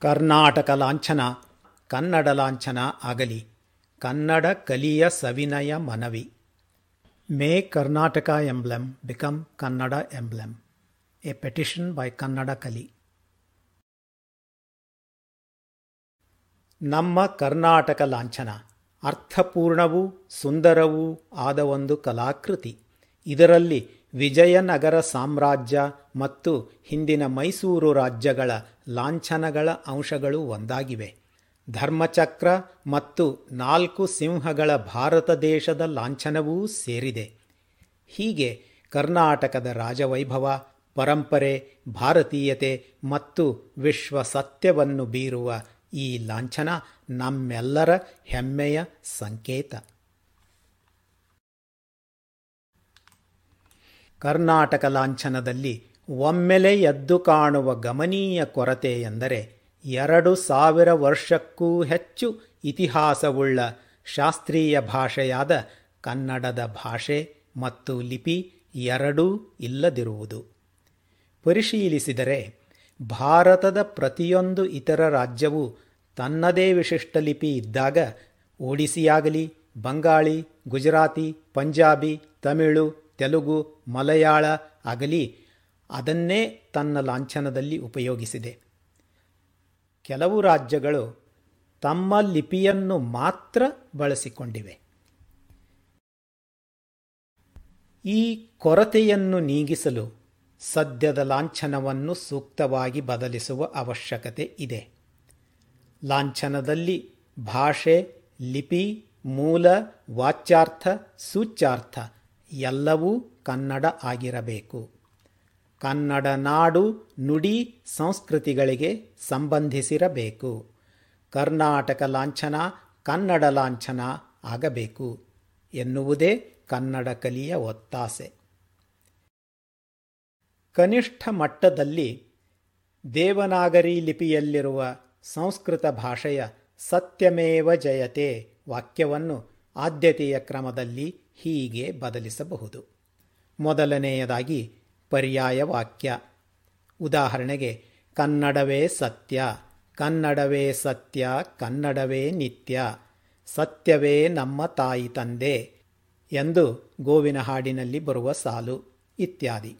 ಕರ್ನಾಟಕ ಲಾಂಛನ, ಕನ್ನಡ ಲಾಂಛನ ಆಗಲಿ. ಕನ್ನಡ ಕಲಿಯ ಸವಿನಯ ಮನವಿ. May Karnataka emblem become Kannada emblem a petition by Kannada Kali. ನಮ್ಮ ಕರ್ನಾಟಕ ಲಾಂಛನ, ಅರ್ಥಪೂರ್ಣವೂ ಸುಂದರವೂ ಆದ ಒಂದು ಕಲಾಕೃತಿ. ಇದರಲ್ಲಿ ವಿಜಯನಗರ ಸಾಮ್ರಾಜ್ಯ ಮತ್ತು ಹಿಂದಿನ ಮೈಸೂರು ರಾಜ್ಯಗಳ ಲಾಂಛನಗಳ ಅಂಶಗಳು ಒಂದಾಗಿವೆ. ಧರ್ಮಚಕ್ರ ಮತ್ತು ನಾಲ್ಕು ಸಿಂಹಗಳ ಭಾರತ ದೇಶದ ಲಾಂಛನವೂ ಸೇರಿದೆ. ಹೀಗೆ ಕರ್ನಾಟಕದ ರಾಜವೈಭವ, ಪರಂಪರೆ, ಭಾರತೀಯತೆ ಮತ್ತು ವಿಶ್ವ ಸತ್ಯವನ್ನು ಬೀರುವ ಈ ಲಾಂಛನ ನಮ್ಮೆಲ್ಲರ ಹೆಮ್ಮೆಯ ಸಂಕೇತ. ಕರ್ನಾಟಕ ಲಾಂಛನದಲ್ಲಿ ಒಮ್ಮೆಲೆ ಎದ್ದು ಕಾಣುವ ಗಮನೀಯ ಕೊರತೆ ಎಂದರೆ ಎರಡು ಸಾವಿರ ವರ್ಷಕ್ಕೂ ಹೆಚ್ಚು ಇತಿಹಾಸವುಳ್ಳ ಶಾಸ್ತ್ರೀಯ ಭಾಷೆಯಾದ ಕನ್ನಡದ ಭಾಷೆ ಮತ್ತು ಲಿಪಿ ಎರಡೂ ಇಲ್ಲದಿರುವುದು. ಪರಿಶೀಲಿಸಿದರೆ ಭಾರತದ ಪ್ರತಿಯೊಂದು ಇತರ ರಾಜ್ಯವು ತನ್ನದೇ ವಿಶಿಷ್ಟ ಲಿಪಿ ಇದ್ದಾಗ ಒಡಿಸಿಯಾಗಲಿ ಬಂಗಾಳಿ, ಗುಜರಾತಿ, ಪಂಜಾಬಿ, ತಮಿಳು ತೆಲುಗು, ಮಲಯಾಳ ಆಗಲಿ ಅದನ್ನೇ ತನ್ನ ಲಾಂಛನದಲ್ಲಿ ಉಪಯೋಗಿಸಿದೆ. ಕೆಲವು ರಾಜ್ಯಗಳು ತಮ್ಮ ಲಿಪಿಯನ್ನು ಮಾತ್ರ ಬಳಸಿಕೊಂಡಿವೆ. ಈ ಕೊರತೆಯನ್ನು ನೀಗಿಸಲು ಸದ್ಯದ ಲಾಂಛನವನ್ನು ಸೂಕ್ತವಾಗಿ ಬದಲಿಸುವ ಅವಶ್ಯಕತೆ ಇದೆ. ಲಾಂಛನದಲ್ಲಿ ಭಾಷೆ, ಲಿಪಿ, ಮೂಲ, ವಾಚ್ಯಾರ್ಥ, ಸೂಚ್ಯಾರ್ಥ ಎಲ್ಲವೂ ಕನ್ನಡ ಆಗಿರಬೇಕು. ಕನ್ನಡ ನಾಡು ನುಡಿ ಸಂಸ್ಕೃತಿಗಳಿಗೆ ಸಂಬಂಧಿಸಿರಬೇಕು. ಕರ್ನಾಟಕ ಲಾಂಛನ ಕನ್ನಡ ಲಾಂಛನ ಆಗಬೇಕು ಎನ್ನುವುದೇ ಕನ್ನಡ ಕಲಿಯ ಒತ್ತಾಸೆ. ಕನಿಷ್ಠ ಮಟ್ಟದಲ್ಲಿ ದೇವನಾಗರಿ ಲಿಪಿಯಲ್ಲಿರುವ ಸಂಸ್ಕೃತ ಭಾಷೆಯ ಸತ್ಯಮೇವ ಜಯತೆ ವಾಕ್ಯವನ್ನು ಆದ್ಯತೆಯ ಕ್ರಮದಲ್ಲಿ ಹೀಗೆ ಬದಲಿಸಬಹುದು. ಮೊದಲನೆಯದಾಗಿ ಪರ್ಯಾಯ ವಾಕ್ಯ ಉದಾಹರಣೆಗೆ, ಕನ್ನಡವೇ ಸತ್ಯ ಕನ್ನಡವೇ ಸತ್ಯ, ಕನ್ನಡವೇ ನಿತ್ಯ, ಸತ್ಯವೇ ನಮ್ಮ ತಾಯಿ ತಂದೆ ಎಂದು ಗೋವಿನ ಹಾಡಿನಲ್ಲಿ ಬರುವ ಸಾಲು ಇತ್ಯಾದಿ.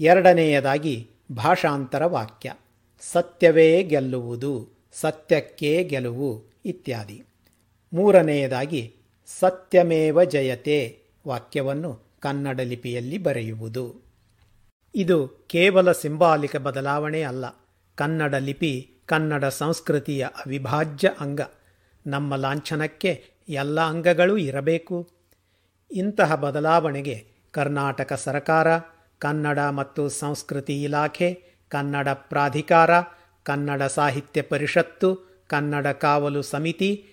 ಎರಡನೆಯದಾಗಿ ಭಾಷಾಂತರ ವಾಕ್ಯ. ಸತ್ಯವೇ ಗೆಲ್ಲುವುದು, ಸತ್ಯಕ್ಕೆ ಗೆಲುವು ಇತ್ಯಾದಿ. ಮೂರನೆಯದಾಗಿ ಸತ್ಯಮೇವ ಜಯತೆ ವಾಕ್ಯವನ್ನು ಕನ್ನಡ ಲಿಪಿಯಲ್ಲಿ ಬರೆಯುವುದು. ಇದು ಕೇವಲ ಸಿಂಬಾಲಿಕ ಬದಲಾವಣೆ ಅಲ್ಲ. ಕನ್ನಡ ಲಿಪಿ ಕನ್ನಡ ಸಂಸ್ಕೃತಿಯ ಅವಿಭಾಜ್ಯ ಅಂಗ. ನಮ್ಮ ಲಾಂಛನಕ್ಕೆ ಎಲ್ಲ ಅಂಗಗಳೂ ಇರಬೇಕು. ಇಂತಹ ಬದಲಾವಣೆಗೆ ಕರ್ನಾಟಕ ಸರಕಾರ, ಕನ್ನಡ ಮತ್ತು ಸಂಸ್ಕೃತಿ ಇಲಾಖೆ, ಕನ್ನಡ ಪ್ರಾಧಿಕಾರ, ಕನ್ನಡ ಸಾಹಿತ್ಯ ಪರಿಷತ್ತು, ಕನ್ನಡ ಕಾವಲು ಸಮಿತಿ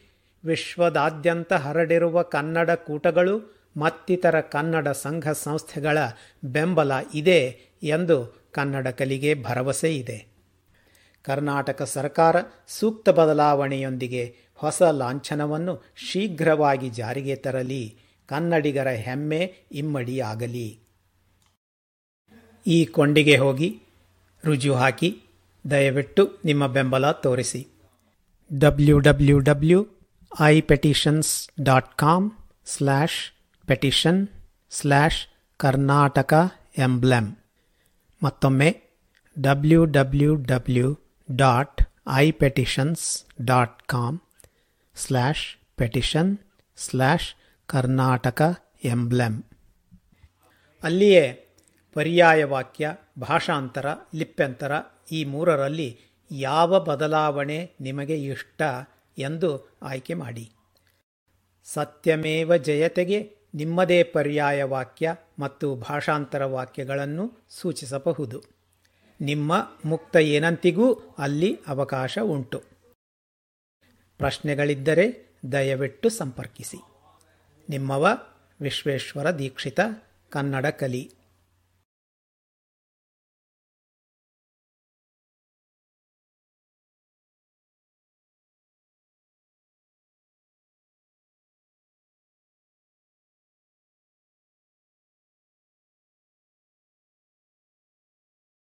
ವಿಶ್ವದಾದ್ಯಂತ ಹರಡಿರುವ ಕನ್ನಡ ಕೂಟಗಳು ಮತ್ತಿತರ ಕನ್ನಡ ಸಂಘ ಸಂಸ್ಥೆಗಳ ಬೆಂಬಲ ಇದೆ ಎಂದು ಕನ್ನಡ ಕಲಿಗೆ ಭರವಸೆ ಇದೆ. ಕರ್ನಾಟಕ ಸರ್ಕಾರ ಸೂಕ್ತ ಬದಲಾವಣೆಯೊಂದಿಗೆ ಹೊಸ ಲಾಂಛನವನ್ನು ಶೀಘ್ರವಾಗಿ ಜಾರಿಗೆ ತರಲಿ. ಕನ್ನಡಿಗರ ಹೆಮ್ಮೆ ಇಮ್ಮಡಿಯಾಗಲಿ. ಈ ಕೊಂಡಿಗೆ ಹೋಗಿ ರುಜು ಹಾಕಿ. ದಯವಿಟ್ಟು ನಿಮ್ಮ ಬೆಂಬಲ ತೋರಿಸಿ. W W W I petitions dot com slash petition slash Karnataka emblem ಮತ್ತೊಮ್ಮೆ W W W dot I petitions dot com slash petition slash Karnataka emblem ಅಲ್ಲಿಯೇ ಪರ್ಯಾಯ ವಾಕ್ಯ, ಭಾಷಾಂತರ, ಲಿಪ್ಯಂತರ ಈ ಮೂರರಲ್ಲಿ ಯಾವ ಬದಲಾವಣೆ ನಿಮಗೆ ಇಷ್ಟ? ಎಂದು ಆಯ್ಕೆ ಮಾಡಿ. ಸತ್ಯಮೇವ ಜಯತೆಗೆ ನಿಮ್ಮದೇ ಪರ್ಯಾಯ ವಾಕ್ಯ ಮತ್ತು ಭಾಷಾಂತರ ವಾಕ್ಯಗಳನ್ನು ಸೂಚಿಸಬಹುದು. ನಿಮ್ಮ ಮುಕ್ತ ಏನಂತಿಗೂ ಅಲ್ಲಿ ಅವಕಾಶ ಉಂಟು. ಪ್ರಶ್ನೆಗಳಿದ್ದರೆ ದಯವಿಟ್ಟು ಸಂಪರ್ಕಿಸಿ. ನಿಮ್ಮವ ವಿಶ್ವೇಶ್ವರ ದೀಕ್ಷಿತ ಕನ್ನಡ ಕಲಿ.